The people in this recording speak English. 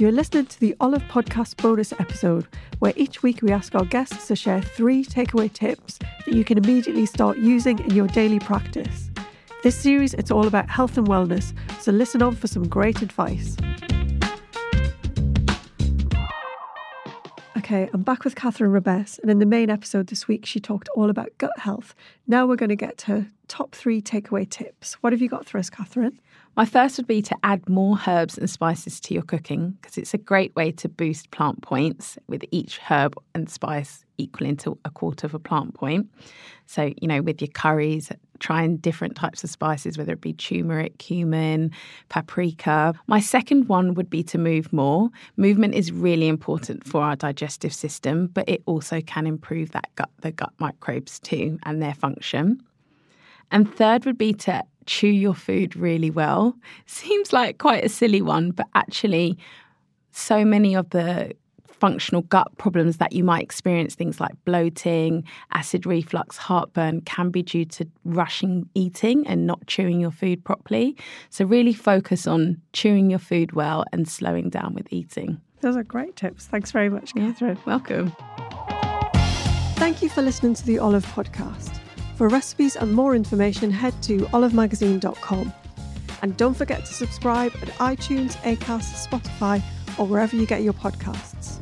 You're listening to the Olive Podcast bonus episode, where each week we ask our guests to share three takeaway tips that you can immediately start using in your daily practice. This series, it's all about health and wellness, so listen on for some great advice. Okay, I'm back with Catherine Rabess, and in the main episode this week, she talked all about gut health. Now we're going to get to top three takeaway tips. What have you got for us, Catherine? My first would be to add more herbs and spices to your cooking because it's a great way to boost plant points with each herb and spice equaling to a quarter of a plant point. So, you know, with your curries, trying different types of spices, whether it be turmeric, cumin, paprika. My second one would be to move more. Movement is really important for our digestive system, but it also can improve that gut, the gut microbes too, and their function. And third would be to chew your food really well. Seems like quite a silly one, but actually, so many of the functional gut problems that you might experience, things like bloating, acid reflux, heartburn, can be due to rushing eating and not chewing your food properly. So, really focus on chewing your food well and slowing down with eating. Those are great tips. Thanks very much, Catherine. Yeah, welcome. Thank you for listening to the Olive Podcast. For recipes and more information, head to olivemagazine.com. And don't forget to subscribe at iTunes, Acast, Spotify, or wherever you get your podcasts.